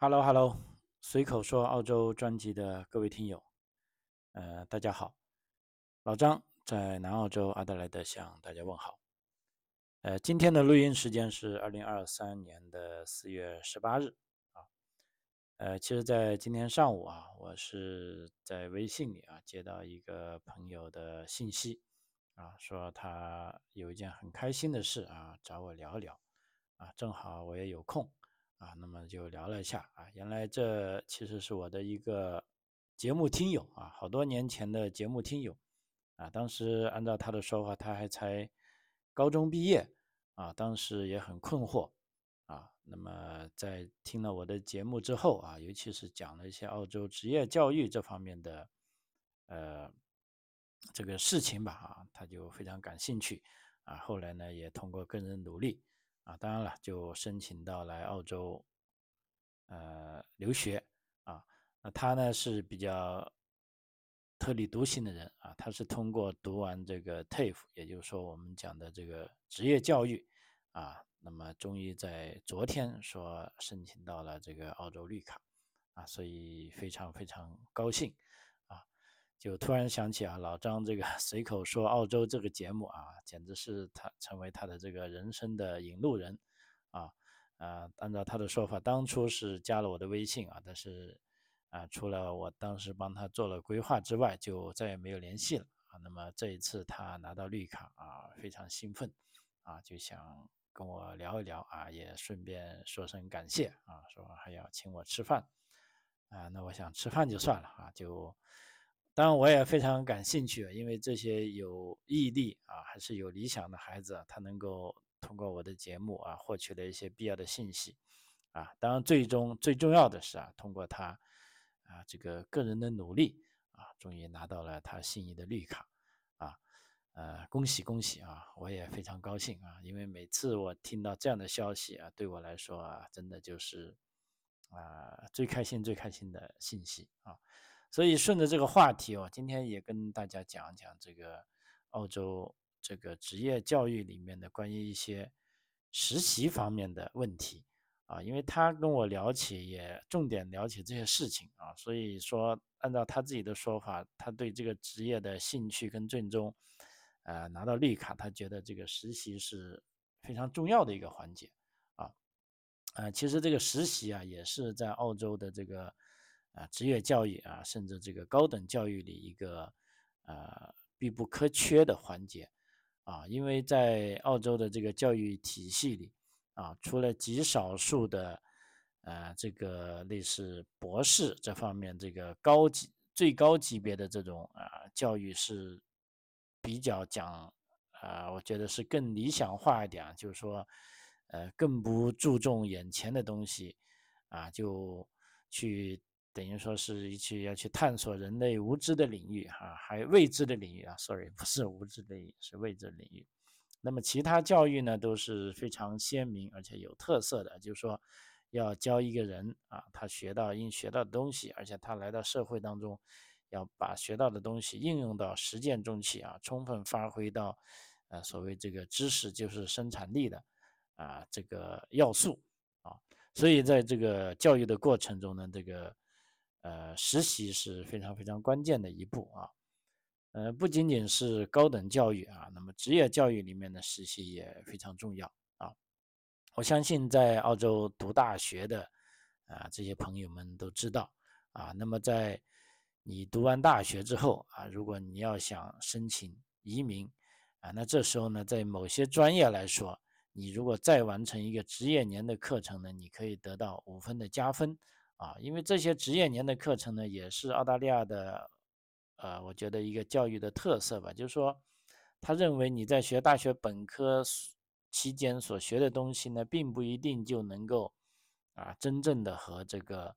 Hello，Hello，随口说澳洲专辑的各位听友，呃，大家好，老张在南澳洲阿德莱德向大家问好。呃，今天的录音时间是二零二三年的四月十八日啊。呃，其实，在今天上午啊，我是在微信里啊接到一个朋友的信息啊，说他有一件很开心的事啊，找我聊聊啊，正好我也有空。啊，那么就聊了一下啊，原来这其实是我的一个节目听友啊，好多年前的节目听友啊，当时按照他的说法，他还才高中毕业啊，当时也很困惑啊，那么在听了我的节目之后啊，尤其是讲了一些澳洲职业教育这方面的呃这个事情吧啊，他就非常感兴趣啊，后来呢也通过个人努力。啊，当然了，就申请到来澳洲，呃，留学啊。那他呢是比较特立独行的人啊，他是通过读完这个 TAFE，也就是说我们讲的这个职业教育啊，那么终于在昨天说申请到了这个澳洲绿卡啊，所以非常非常高兴。就突然想起啊，老张这个 随口说澳洲这个节目啊，简直是他成为他的这个人生的引路人啊啊！按照他的说法，当初是加了我的微信啊，但是啊，除了我当时帮他做了规划之外，就再也没有联系了啊。那么这一次他拿到绿卡啊，非常兴奋啊，就想跟我聊一聊啊，也顺便说声感谢啊，说还要请我吃饭啊。那我想吃饭就算了啊，就。当然，我也非常感兴趣，因为这些有毅力啊，还是有理想的孩子，他能够通过我的节目啊，获取了一些必要的信息啊。当然，最终最重要的是啊，通过他啊这个个人的努力啊，终于拿到了他心仪的绿卡啊。呃，恭喜恭喜啊！我也非常高兴啊，因为每次我听到这样的消息啊，对我来说啊，真的就是啊最开心最开心的信息啊。所以顺着这个话题哦，今天也跟大家讲讲这个澳洲这个职业教育里面的关于一些实习方面的问题啊，因为他跟我聊起，也重点聊起这些事情啊，所以说按照他自己的说法，他对这个职业的兴趣跟最终，呃，拿到绿卡，他觉得这个实习是非常重要的一个环节啊，啊，其实这个实习啊，也是在澳洲的这个。啊，职业教育啊，甚至这个高等教育里一个呃必不可缺的环节啊，因为在澳洲的这个教育体系里啊，除了极少数的呃这个类似博士这方面这个高级最高级别的这种啊教育是比较讲啊，我觉得是更理想化一点，就是说呃更不注重眼前的东西啊，就去。等于说是一去要去探索人类无知的领域，哈，还未知的领域啊，sorry，不是无知的领域，是未知领域。那么其他教育呢，都是非常鲜明而且有特色的，就是说要教一个人啊，他学到应学到的东西，而且他来到社会当中，要把学到的东西应用到实践中去啊，充分发挥到，呃，所谓这个知识就是生产力的啊这个要素啊，所以在这个教育的过程中呢，这个。呃，实习是非常非常关键的一步啊，呃，不仅仅是高等教育啊，那么职业教育里面的实习也非常重要啊。我相信在澳洲读大学的啊这些朋友们都知道啊，那么在你读完大学之后啊，如果你要想申请移民啊，那这时候呢，在某些专业来说，你如果再完成一个职业年的课程呢，你可以得到五分的加分。啊，因为这些职业年的课程呢，也是澳大利亚的，呃，我觉得一个教育的特色吧，就是说，他认为你在学大学本科期间所学的东西呢，并不一定就能够，啊，真正的和这个，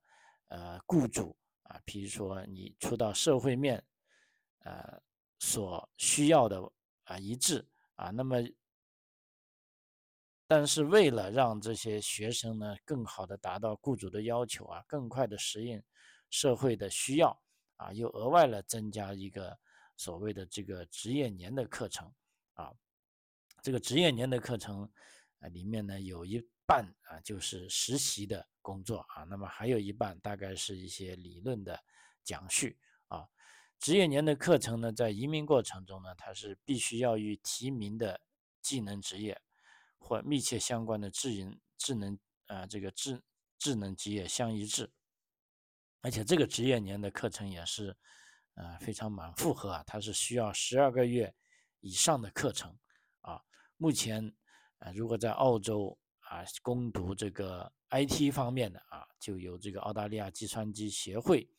呃，雇主啊，比如说你出到社会面，呃，所需要的啊一致啊，那么。但是为了让这些学生呢更好的达到雇主的要求啊，更快的适应社会的需要啊，又额外了增加一个所谓的这个职业年的课程啊，这个职业年的课程啊里面呢有一半啊就是实习的工作啊，那么还有一半大概是一些理论的讲叙啊。职业年的课程呢，在移民过程中呢，它是必须要与提名的技能职业或密切相关的智能智能啊这个智智能职业相一致，而且这个职业年的课程也是呃非常满负荷啊，它是需要十二个月以上的课程啊。目前啊，如果在澳洲啊攻读这个 IT 方面的啊，就由这个澳大利亚计算机协会。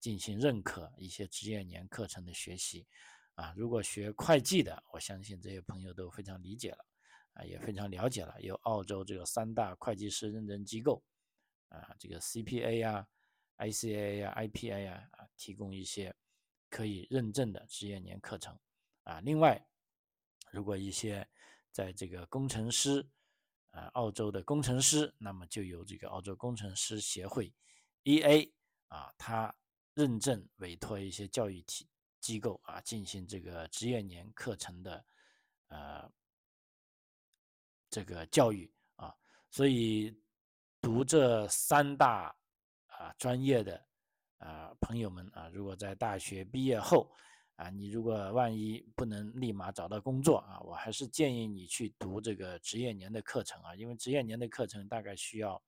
进行认可一些职业年课程的学习，啊，如果学会计的，我相信这些朋友都非常理解了，也非常了解了。有澳洲这个三大会计师认证机构，啊，这个 CPA 呀、ICA 呀、IPA 呀，啊，提供一些可以认证的职业年课程，啊，另外，如果一些在这个工程师，啊，澳洲的工程师，那么就有这个澳洲工程师协会 EA，啊，它。认证委托一些教育体机构啊，进行这个职业年课程的呃这个教育啊，所以读这三大啊专业的啊朋友们啊，如果在大学毕业后啊，你如果万一不能立马找到工作啊，我还是建议你去读这个职业年的课程啊，因为职业年的课程大概需要。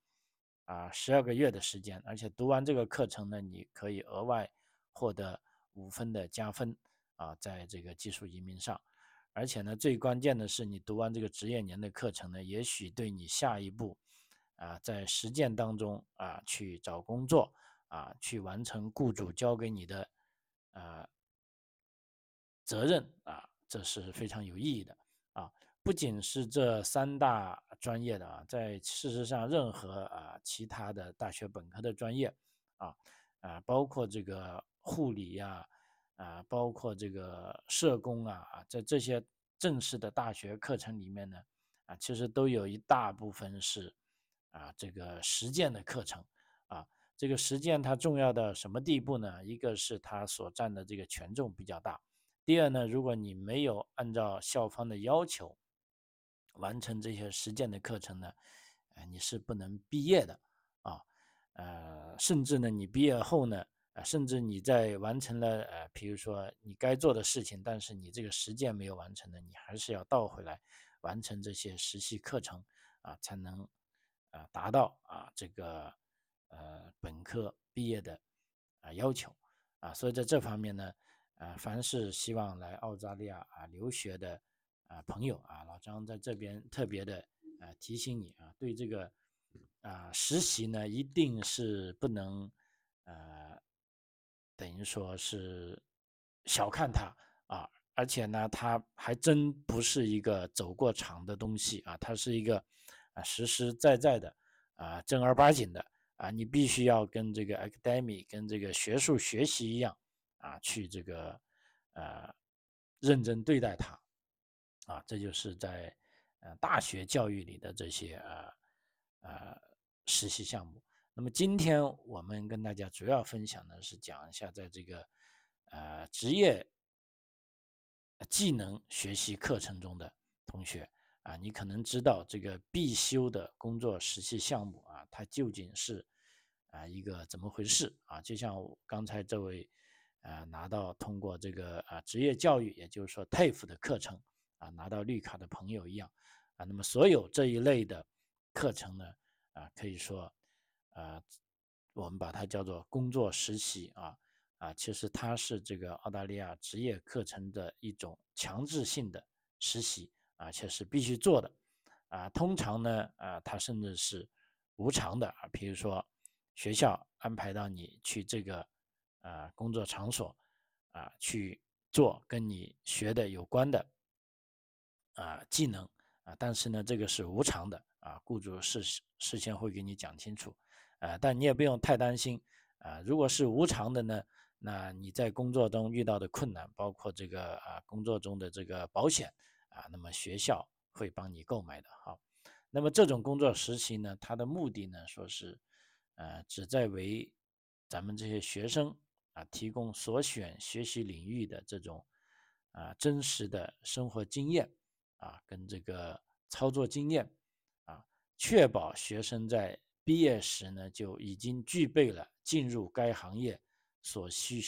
啊，十二个月的时间，而且读完这个课程呢，你可以额外获得五分的加分啊，在这个技术移民上，而且呢，最关键的是，你读完这个职业年的课程呢，也许对你下一步啊，在实践当中啊，去找工作啊，去完成雇主交给你的啊责任啊，这是非常有意义的啊。不仅是这三大专业的啊，在事实上，任何啊其他的大学本科的专业啊啊，包括这个护理呀啊，啊包括这个社工啊，在这些正式的大学课程里面呢啊，其实都有一大部分是啊这个实践的课程啊。这个实践它重要到什么地步呢？一个是它所占的这个权重比较大，第二呢，如果你没有按照校方的要求。完成这些实践的课程呢，呃，你是不能毕业的啊，呃，甚至呢，你毕业后呢，甚至你在完成了呃，比如说你该做的事情，但是你这个实践没有完成的，你还是要倒回来完成这些实习课程啊，才能啊达到啊这个呃本科毕业的啊要求啊，所以在这方面呢，啊，凡是希望来澳大利亚啊留学的。啊，朋友啊，老张在这边特别的啊提醒你啊，对这个啊实习呢，一定是不能呃等于说是小看它啊，而且呢，它还真不是一个走过场的东西啊，它是一个啊实实在在的啊正儿八经的啊，你必须要跟这个 academy 跟这个学术学习一样啊，去这个呃认真对待它。啊，这就是在呃大学教育里的这些呃呃实习项目。那么今天我们跟大家主要分享的是讲一下，在这个呃职业技能学习课程中的同学啊，你可能知道这个必修的工作实习项目啊，它究竟是啊一个怎么回事啊？就像刚才这位呃拿到通过这个啊职业教育，也就是说 TAFE 的课程。啊，拿到绿卡的朋友一样，啊，那么所有这一类的课程呢，啊，可以说，啊，我们把它叫做工作实习啊，啊，其实它是这个澳大利亚职业课程的一种强制性的实习，而且是必须做的，啊，通常呢，啊，它甚至是无偿的啊，比如说学校安排到你去这个啊工作场所啊去做跟你学的有关的。啊，技能啊，但是呢，这个是无偿的啊，雇主事事先会给你讲清楚，啊，但你也不用太担心啊。如果是无偿的呢，那你在工作中遇到的困难，包括这个啊工作中的这个保险啊，那么学校会帮你购买的。好，那么这种工作实习呢，它的目的呢，说是呃，旨在为咱们这些学生啊提供所选学习领域的这种啊真实的生活经验。啊，跟这个操作经验啊，确保学生在毕业时呢就已经具备了进入该行业所需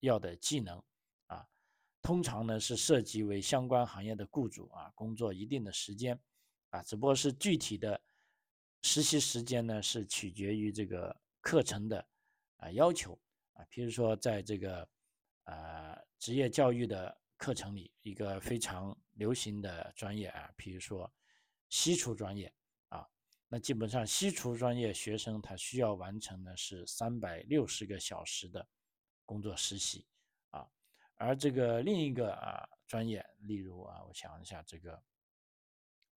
要的技能啊。通常呢是涉及为相关行业的雇主啊，工作一定的时间啊，只不过是具体的实习时间呢是取决于这个课程的啊要求啊。譬如说在这个呃职业教育的课程里，一个非常流行的专业啊，譬如说西厨专业。那基本上，西厨专业学生他需要完成的是三百六十个小时的工作实习啊，而这个另一个啊专业，例如啊，我想一下，这个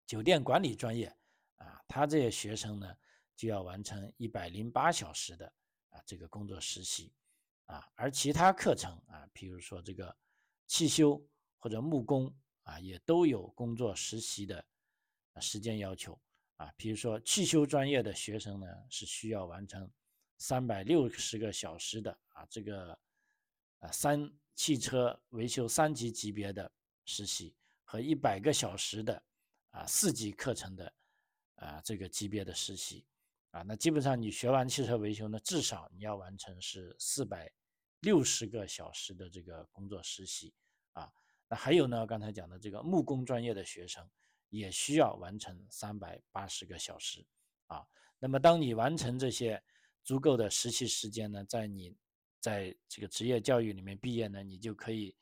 酒店管理专业啊，他这些学生呢就要完成一百零八小时的啊这个工作实习啊，而其他课程啊，譬如说这个汽修或者木工啊，也都有工作实习的时间要求。啊，比如说汽修专业的学生呢，是需要完成三百六十个小时的啊，这个啊三汽车维修三级级别的实习和一百个小时的啊四级课程的啊这个级别的实习啊，那基本上你学完汽车维修呢，至少你要完成是四百六十个小时的这个工作实习啊。那还有呢，刚才讲的这个木工专业的学生。也需要完成三百八十个小时啊。那么，当你完成这些足够的实习时间呢，在你在这个职业教育里面毕业呢，你就可以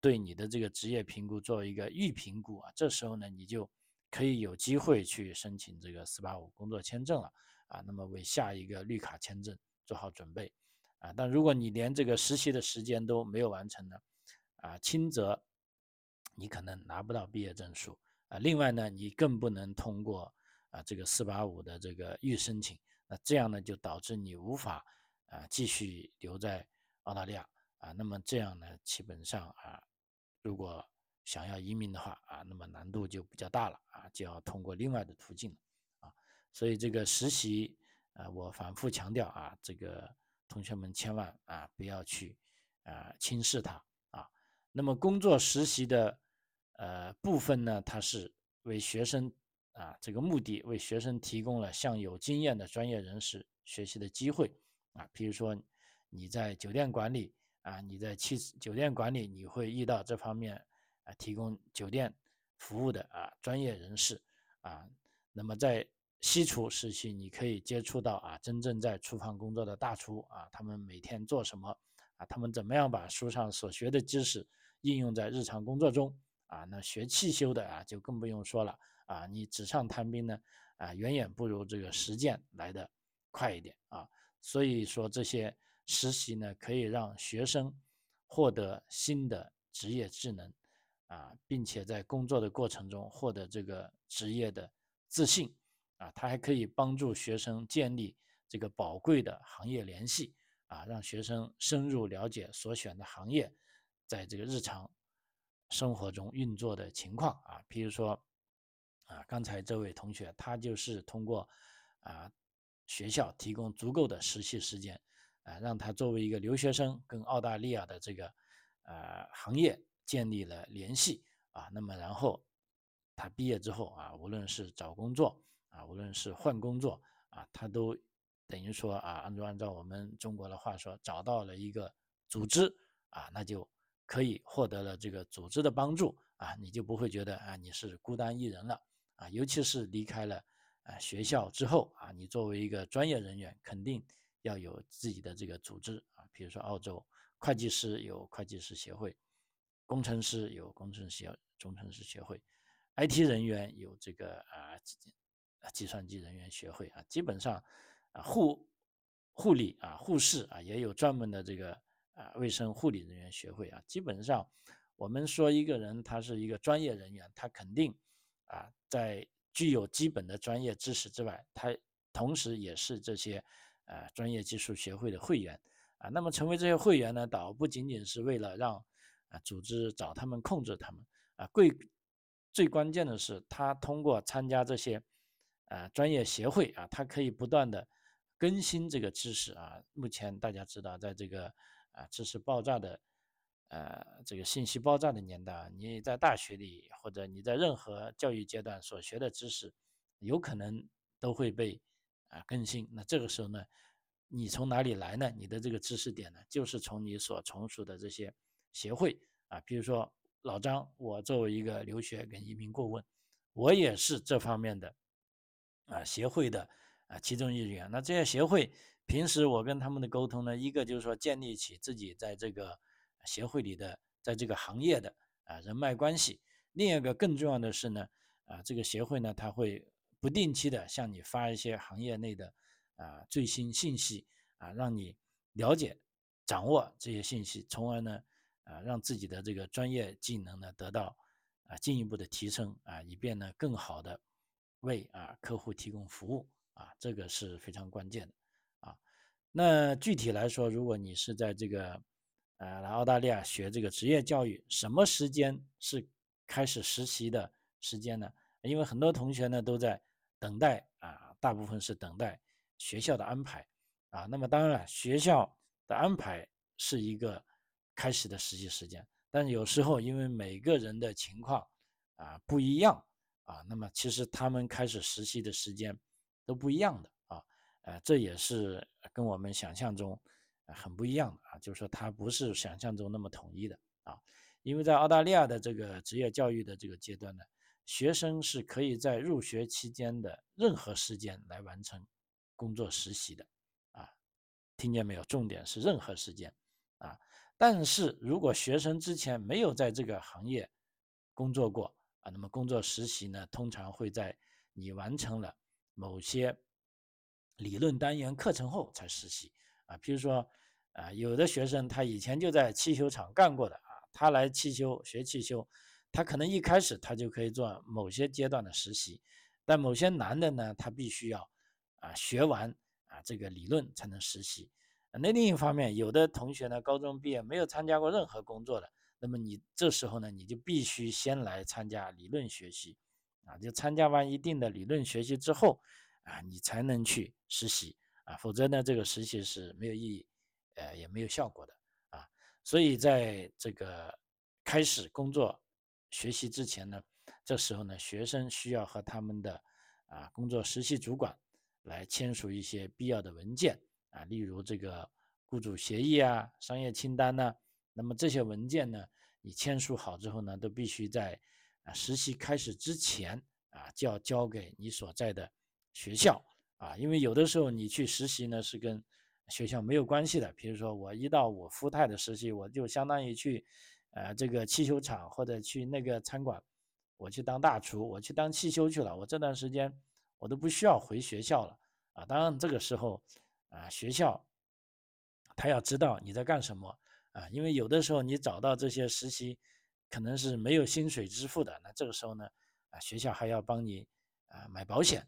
对你的这个职业评估做一个预评估啊。这时候呢，你就可以有机会去申请这个四八五工作签证了啊。那么，为下一个绿卡签证做好准备啊。但如果你连这个实习的时间都没有完成呢，啊，轻则你可能拿不到毕业证书。啊，另外呢，你更不能通过啊这个四八五的这个预申请，那这样呢就导致你无法啊继续留在澳大利亚啊，那么这样呢，基本上啊，如果想要移民的话啊，那么难度就比较大了啊，就要通过另外的途径了啊，所以这个实习啊，我反复强调啊，这个同学们千万啊不要去啊轻视它啊，那么工作实习的。呃，部分呢，它是为学生啊，这个目的为学生提供了向有经验的专业人士学习的机会啊。比如说你在酒店管理啊，你在汽酒店管理，你会遇到这方面啊提供酒店服务的啊专业人士啊。那么在西厨时期，你可以接触到啊真正在厨房工作的大厨啊，他们每天做什么啊，他们怎么样把书上所学的知识应用在日常工作中。啊，那学汽修的啊，就更不用说了啊。你纸上谈兵呢，啊，远远不如这个实践来的快一点啊。所以说这些实习呢，可以让学生获得新的职业技能啊，并且在工作的过程中获得这个职业的自信啊。它还可以帮助学生建立这个宝贵的行业联系啊，让学生深入了解所选的行业在这个日常。生活中运作的情况啊，比如说啊，刚才这位同学他就是通过啊学校提供足够的实习时间啊，让他作为一个留学生跟澳大利亚的这个呃行业建立了联系啊，那么然后他毕业之后啊，无论是找工作啊，无论是换工作啊，他都等于说啊，按照按照我们中国的话说，找到了一个组织啊，那就。可以获得了这个组织的帮助啊，你就不会觉得啊你是孤单一人了啊，尤其是离开了啊学校之后啊，你作为一个专业人员，肯定要有自己的这个组织啊，比如说澳洲会计师有会计师协会，工程师有工程学工程师协会，IT 人员有这个啊计算机人员协会啊，基本上啊护护理啊护士啊也有专门的这个。啊，卫生护理人员学会啊，基本上，我们说一个人他是一个专业人员，他肯定啊，在具有基本的专业知识之外，他同时也是这些呃专业技术协会的会员啊。那么成为这些会员呢，倒不仅仅是为了让啊组织找他们控制他们啊，最最关键的是，他通过参加这些啊专业协会啊，他可以不断的更新这个知识啊。目前大家知道，在这个啊，知识爆炸的，呃，这个信息爆炸的年代，你在大学里或者你在任何教育阶段所学的知识，有可能都会被啊更新。那这个时候呢，你从哪里来呢？你的这个知识点呢，就是从你所从属的这些协会啊，比如说老张，我作为一个留学跟移民顾问，我也是这方面的啊协会的啊其中一员。那这些协会平时我跟他们的沟通呢，一个就是说建立起自己在这个协会里的，在这个行业的啊人脉关系。另一个更重要的是呢，啊，这个协会呢，它会不定期的向你发一些行业内的啊最新信息啊，让你了解、掌握这些信息，从而呢，啊，让自己的这个专业技能呢得到啊进一步的提升啊，以便呢更好的为啊客户提供服务啊，这个是非常关键的。那具体来说，如果你是在这个呃来澳大利亚学这个职业教育，什么时间是？开始实习的时间呢？因为很多同学呢都在等待啊，大部分是等待学校的安排啊。那么当然了，学校的安排是一个开始的实习时间，但有时候因为每个人的情况啊不一样啊，那么其实他们开始实习的时间都不一样的。呃，这也是跟我们想象中很不一样的啊，就是说它不是想象中那么统一的啊。因为在澳大利亚的这个职业教育的这个阶段呢，学生是可以在入学期间的任何时间来完成工作实习的，啊，听见没有？重点是任何时间，啊，但是如果学生之前没有在这个行业工作过啊，那么工作实习呢，通常会在你完成了某些理论单元课程后才实习，啊，比如说，啊，有的学生他以前就在汽修厂干过的。啊他来汽修学汽修，他可能一开始他就可以做某些阶段的实习，但某些难的呢，他必须要啊学完啊这个理论才能实习。那另一方面，有的同学呢，高中毕业没有参加过任何工作的，那么你这时候呢，你就必须先来参加理论学习，啊，就参加完一定的理论学习之后，啊，你才能去实习啊，否则呢，这个实习是没有意义，呃，也没有效果的啊。所以在这个开始工作学习之前呢，这时候呢，学生需要和他们的啊工作实习主管来签署一些必要的文件啊，例如这个雇主协议啊、商业清单呢。那么这些文件呢，你签署好之后呢，都必须在啊实习开始之前啊就要交给你所在的学校啊，因为有的时候你去实习呢是跟学校没有关系的，比如说我一到我复泰的实习，我就相当于去，呃，这个汽修厂或者去那个餐馆，我去当大厨，我去当汽修去了。我这段时间我都不需要回学校了啊。当然这个时候啊，学校他要知道你在干什么啊，因为有的时候你找到这些实习可能是没有薪水支付的，那这个时候呢啊，学校还要帮你啊买保险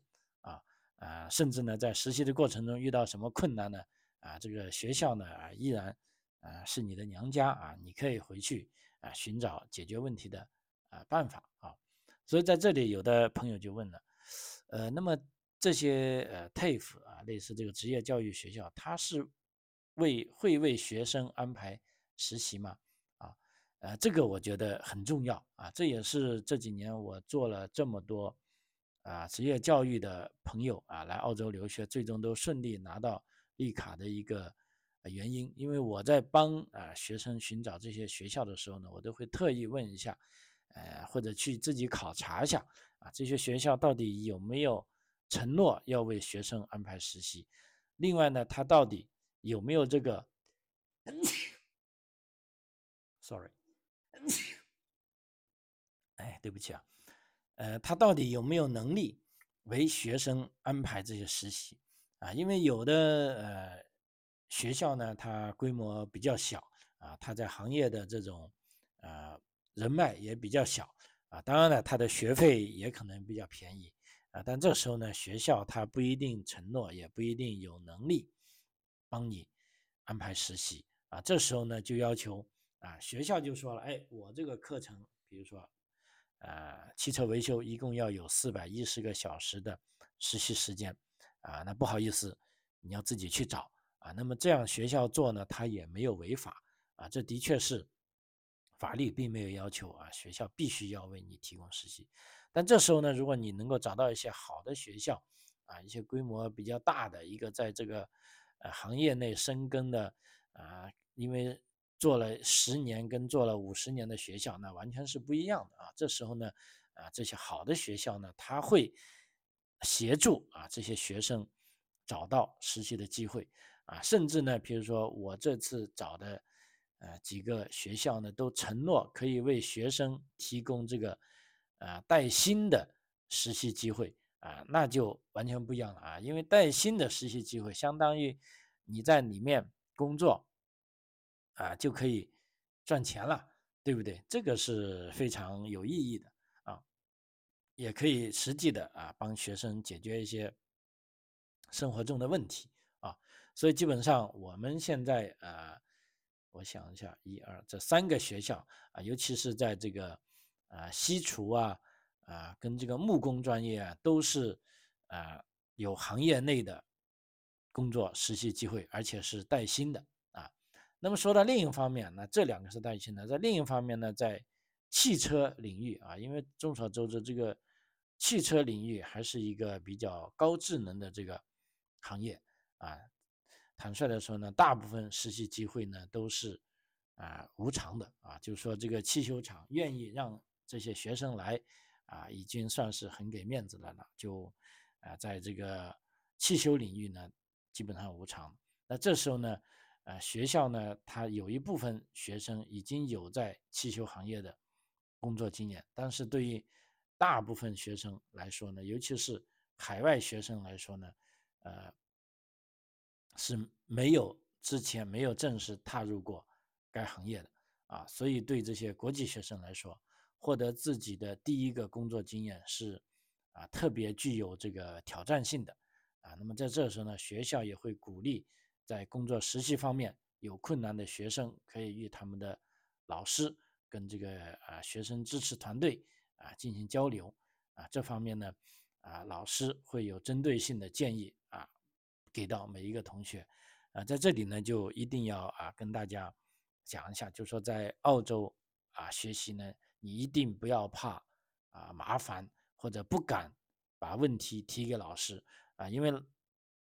啊，甚至呢在实习的过程中遇到什么困难呢？啊，这个学校呢啊，依然啊是你的娘家啊，你可以回去啊寻找解决问题的啊办法啊。所以在这里，有的朋友就问了，呃，那么这些呃 TAFE 啊，类似这个职业教育学校，它是为会为学生安排实习吗？啊，呃，这个我觉得很重要啊，这也是这几年我做了这么多啊职业教育的朋友啊来澳洲留学，最终都顺利拿到。绿卡的一个原因，因为我在帮啊学生寻找这些学校的时候呢，我都会特意问一下，呃，或者去自己考察一下啊，这些学校到底有没有承诺要为学生安排实习？另外呢，他到底有没有这个，sorry，哎，对不起啊，呃，他到底有没有能力为学生安排这些实习？啊，因为有的呃学校呢，它规模比较小啊，它在行业的这种呃人脉也比较小。啊，当然了，它的学费也可能比较便宜。啊，但这时候呢，学校它不一定承诺，也不一定有能力帮你安排实习。啊，这时候呢，就要求啊，学校就说了，哎，我这个课程，比如说呃汽车维修，一共要有四百一十个小时的实习时间。啊，那不好意思，你要自己去找啊。那么这样学校做呢，他也没有违法啊。这的确是法律并没有要求啊，学校必须要为你提供实习。但这时候呢，如果你能够找到一些好的学校啊，一些规模比较大的一个在这个呃行业内深耕的啊，因为做了十年跟做了五十年的学校，那完全是不一样的啊。这时候呢，啊，这些好的学校呢，他会协助啊这些学生找到实习的机会啊，甚至呢，比如说我这次找的呃几个学校呢，都承诺可以为学生提供这个啊带薪的实习机会。啊，那就完全不一样了啊！因为带薪的实习机会，相当于你在里面工作，啊，就可以赚钱了，对不对？这个是非常有意义的啊，也可以实际的啊帮学生解决一些生活中的问题啊。所以基本上我们现在啊，我想一下，一二这三个学校啊，尤其是在这个啊西厨啊。啊，跟这个木工专业啊，都是啊有行业内的工作实习机会，而且是带薪的。那么说到另一方面，那这两个是带薪的，在另一方面呢，在汽车领域啊，因为众所周知，这个汽车领域还是一个比较高智能的这个行业啊。坦率的说呢，大部分实习机会呢都是啊无偿的啊，就是说这个汽修厂愿意让这些学生来。啊，已经算是很给面子了了。就，啊，在这个汽修领域呢，基本上无偿。那这时候呢，呃，学校呢，它有一部分学生已经有在汽修行业的工作经验，但是对于大部分学生来说呢，尤其是海外学生来说呢，呃，是没有之前没有正式踏入过该行业的啊，所以对这些国际学生来说。获得自己的第一个工作经验是啊特别具有这个挑战性的啊。那么在这时候呢，学校也会鼓励在工作实习方面有困难的学生可以与他们的老师跟这个啊学生支持团队啊进行交流啊。这方面呢啊老师会有针对性的建议啊给到每一个同学啊。在这里呢就一定要啊跟大家讲一下，就说在澳洲啊学习呢。你一定不要怕啊麻烦或者不敢把问题提给老师啊，因为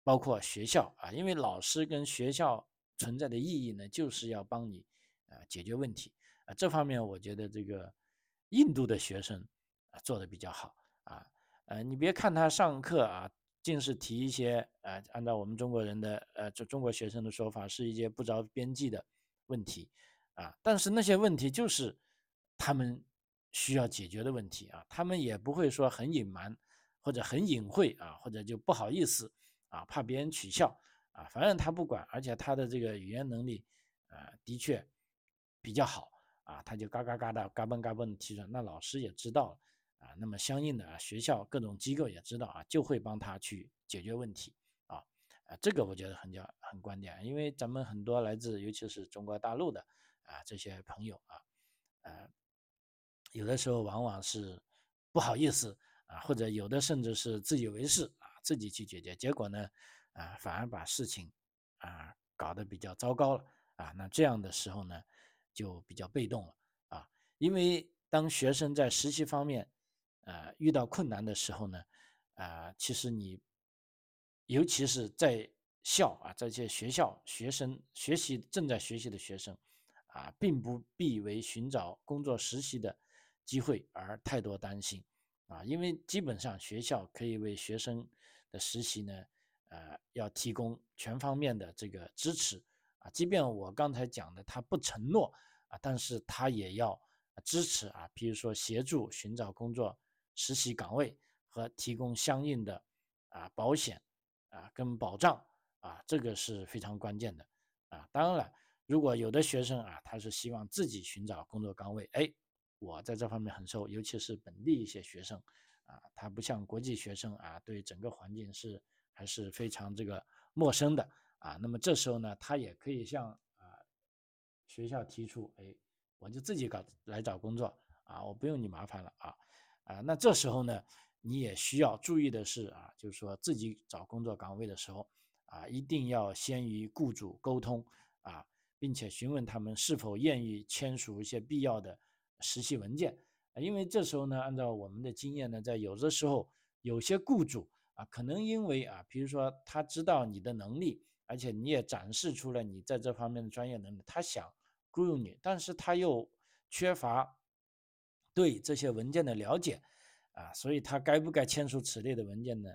包括学校啊，因为老师跟学校存在的意义呢，就是要帮你啊解决问题啊。这方面我觉得这个印度的学生啊做的比较好啊，呃，你别看他上课啊，尽是提一些呃，按照我们中国人的呃，就中国学生的说法，是一些不着边际的问题啊，但是那些问题就是。他们需要解决的问题啊，他们也不会说很隐瞒或者很隐晦啊，或者就不好意思啊，怕别人取笑啊，反正他不管，而且他的这个语言能力啊的确比较好啊，他就嘎嘎嘎的嘎嘣嘎嘣的提出来，那老师也知道啊，那么相应的啊学校各种机构也知道啊，就会帮他去解决问题啊啊，这个我觉得很叫很关键，因为咱们很多来自尤其是中国大陆的啊这些朋友啊，呃。有的时候往往是不好意思啊，或者有的甚至是自以为是，自己去解决，结果呢，啊，反而把事情啊搞得比较糟糕了啊。那这样的时候呢，就比较被动了啊。因为当学生在实习方面啊遇到困难的时候呢，啊，其实你尤其是在校啊，在这些学校学生学习正在学习的学生啊，并不必为寻找工作实习的。机会而太多担心啊，因为基本上学校可以为学生的实习呢，呃，要提供全方面的这个支持啊。即便我刚才讲的他不承诺啊，但是他也要支持啊，比如说协助寻找工作实习岗位和提供相应的啊保险啊跟保障啊，这个是非常关键的啊。当然了，如果有的学生啊，他是希望自己寻找工作岗位，哎。我在这方面很受，尤其是本地一些学生，啊，他不像国际学生啊，对整个环境是还是非常这个陌生的啊。那么这时候呢，他也可以向啊学校提出，哎，我就自己搞来找工作啊，我不用你麻烦了啊啊。那这时候呢，你也需要注意的是啊，就是说自己找工作岗位的时候啊，一定要先与雇主沟通啊，并且询问他们是否愿意签署一些必要的。实习文件，因为这时候呢，按照我们的经验呢，在有的时候，有些雇主啊，可能因为啊，比如说他知道你的能力，而且你也展示出了你在这方面的专业能力，他想雇佣你，但是他又缺乏对这些文件的了解，啊，所以他该不该签署此类的文件呢？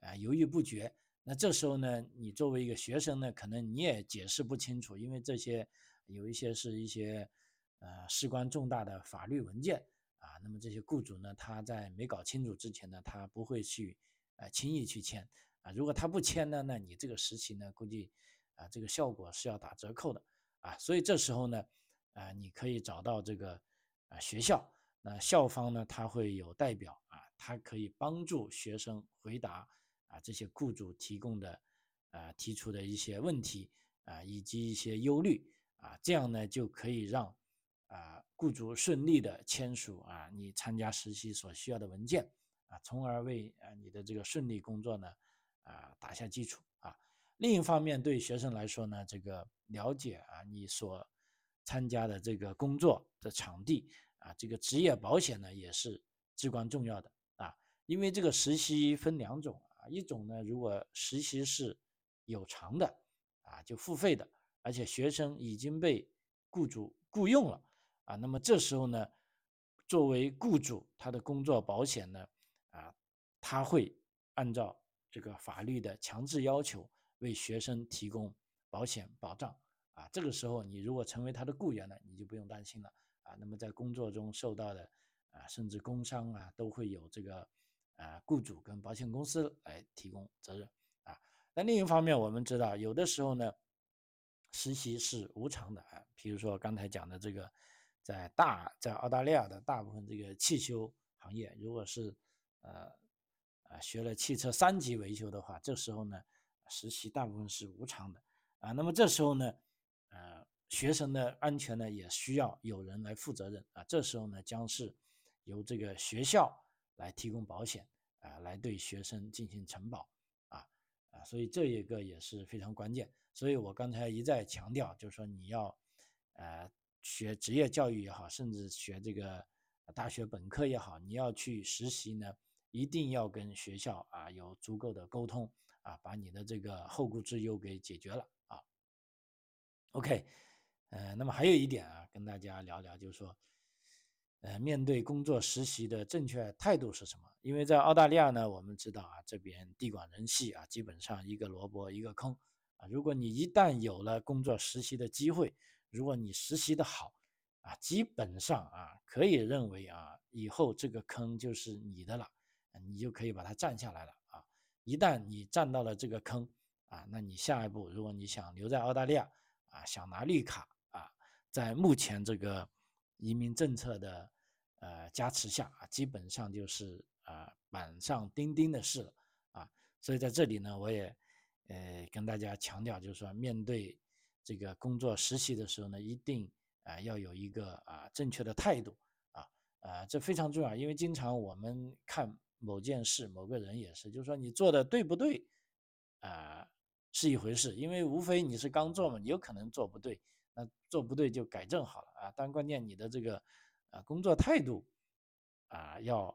啊，犹豫不决。那这时候呢，你作为一个学生呢，可能你也解释不清楚，因为这些有一些是一些呃事关重大的法律文件那么这些雇主呢，他在没搞清楚之前呢，他不会去。啊，轻易去签啊！如果他不签呢，那你这个实习呢，估计啊，这个效果是要打折扣的啊。所以这时候呢，啊，你可以找到这个啊学校，那校方呢，他会有代表啊，他可以帮助学生回答啊这些雇主提供的啊提出的一些问题啊，以及一些忧虑啊，这样呢就可以让雇主顺利的签署啊你参加实习所需要的文件。啊，从而为啊你的这个顺利工作呢，啊打下基础啊。另一方面，对学生来说呢，这个了解啊你所参加的这个工作的场地啊，这个职业保险呢也是至关重要的啊。因为这个实习分两种啊，一种呢如果实习是有偿的啊，就付费的，而且学生已经被雇主雇佣了啊，那么这时候呢，作为雇主他的工作保险呢。啊，他会按照这个法律的强制要求为学生提供保险保障啊。这个时候，你如果成为他的雇员了，你就不用担心了啊。那么在工作中受到的啊，甚至工伤啊，都会有这个啊雇主跟保险公司来提供责任啊。那另一方面，我们知道有的时候呢，实习是无偿的啊。比如说刚才讲的这个，在大在澳大利亚的大部分这个汽修行业，如果是呃，啊，学了汽车三级维修的话，这时候呢，实习大部分是无偿的啊。那么这时候呢，呃，学生的安全呢，也需要有人来负责任啊。这时候呢，将是由这个学校来提供保险啊，来对学生进行承保啊啊。所以这一个也是非常关键。所以我刚才一再强调，就是说你要呃学职业教育也好，甚至学这个大学本科也好，你要去实习呢。一定要跟学校啊有足够的沟通啊，把你的这个后顾之忧给解决了啊。OK，呃，那么还有一点啊，跟大家聊聊，就是说，呃，面对工作实习的正确态度是什么？因为在澳大利亚呢，我们知道啊，这边地广人稀啊，基本上一个萝卜一个坑啊。如果你一旦有了工作实习的机会，如果你实习的好啊，基本上啊，可以认为啊，以后这个坑就是你的了。你就可以把它占下来了啊！一旦你占到了这个坑啊，那你下一步，如果你想留在澳大利亚啊，想拿绿卡啊，在目前这个移民政策的呃加持下啊，基本上就是啊板上钉钉的事了啊。所以在这里呢，我也呃跟大家强调，就是说面对这个工作实习的时候呢，一定啊要有一个啊正确的态度啊啊，这非常重要，因为经常我们看。某件事、某个人也是，就是说你做的对不对，啊，是一回事，因为无非你是刚做嘛，你有可能做不对，那做不对就改正好了啊。但关键你的这个啊工作态度啊，要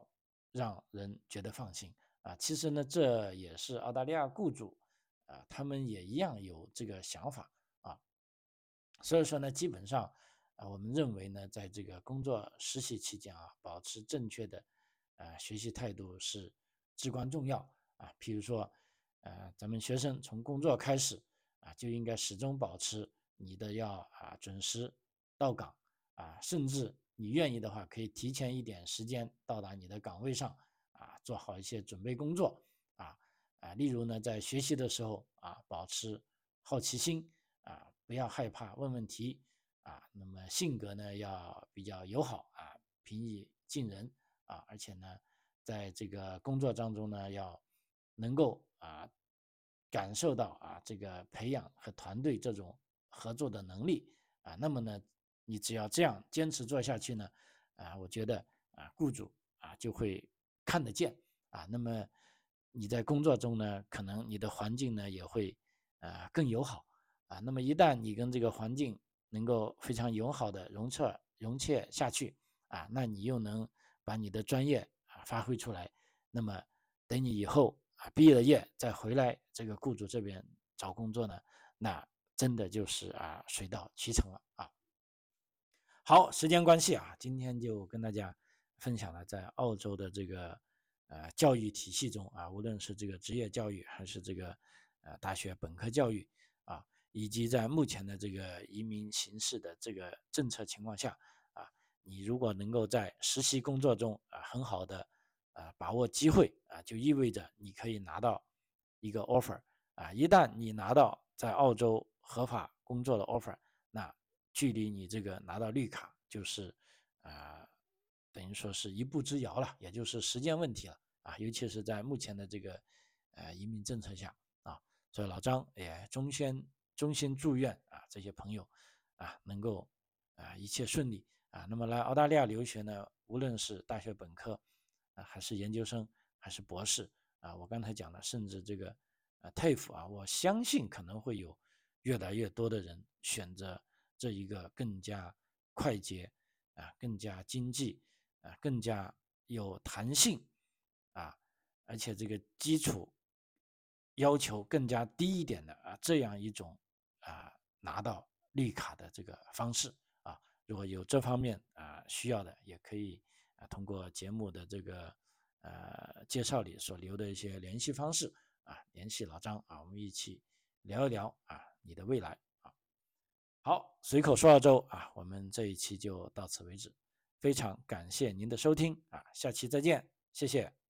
让人觉得放心啊。其实呢，这也是澳大利亚雇主啊，他们也一样有这个想法。所以说呢，基本上啊，我们认为呢，在这个工作实习期间啊，保持正确的。啊，学习态度是至关重要啊。譬如说，呃，咱们学生从工作开始啊，就应该始终保持你的要啊准时到岗啊，甚至你愿意的话，可以提前一点时间到达你的岗位上啊，做好一些准备工作啊啊。例如呢，在学习的时候啊，保持好奇心，不要害怕问问题啊。那么性格呢，要比较友好啊，平易近人。啊，而且呢，在这个工作当中呢，要能够啊感受到啊这个培养和团队这种合作的能力啊，那么呢，你只要这样坚持做下去呢，啊，我觉得啊雇主啊就会看得见啊，那么你在工作中呢，可能你的环境呢也会啊更友好啊，那么一旦你跟这个环境能够非常友好的融洽融洽下去啊，那你又能。把你的专业啊发挥出来，那么等你以后啊毕业了业再回来这个雇主这边找工作呢，那真的就是啊水到渠成了啊。好，时间关系啊，今天就跟大家分享了在澳洲的这个呃教育体系中啊，无论是这个职业教育还是这个呃大学本科教育，以及在目前的这个移民形势的这个政策情况下啊，你如果能够在实习工作中啊很好的啊把握机会啊，就意味着你可以拿到一个 offer 啊，一旦你拿到在澳洲合法工作的 offer，那距离你这个拿到绿卡就是，啊，等于说是一步之遥了，也就是时间问题了啊！尤其是在目前的这个，呃，移民政策下啊，所以老张也衷心衷心祝愿啊这些朋友啊能够啊一切顺利啊。那么来澳大利亚留学呢，无论是大学本科啊，还是研究生，还是博士啊，我刚才讲的，甚至这个啊 TAFE 啊，我相信可能会有越来越多的人选择。这一个更加快捷啊，更加经济啊，更加有弹性啊，而且这个基础要求更加低一点的啊，这样一种啊拿到绿卡的这个方式啊，如果有这方面啊需要的，也可以啊通过节目的这个呃介绍里所留的一些联系方式啊联系老张啊，我们一起聊一聊啊你的未来啊。好，随口说澳洲啊，我们这一期就到此为止，非常感谢您的收听啊，下期再见，谢谢。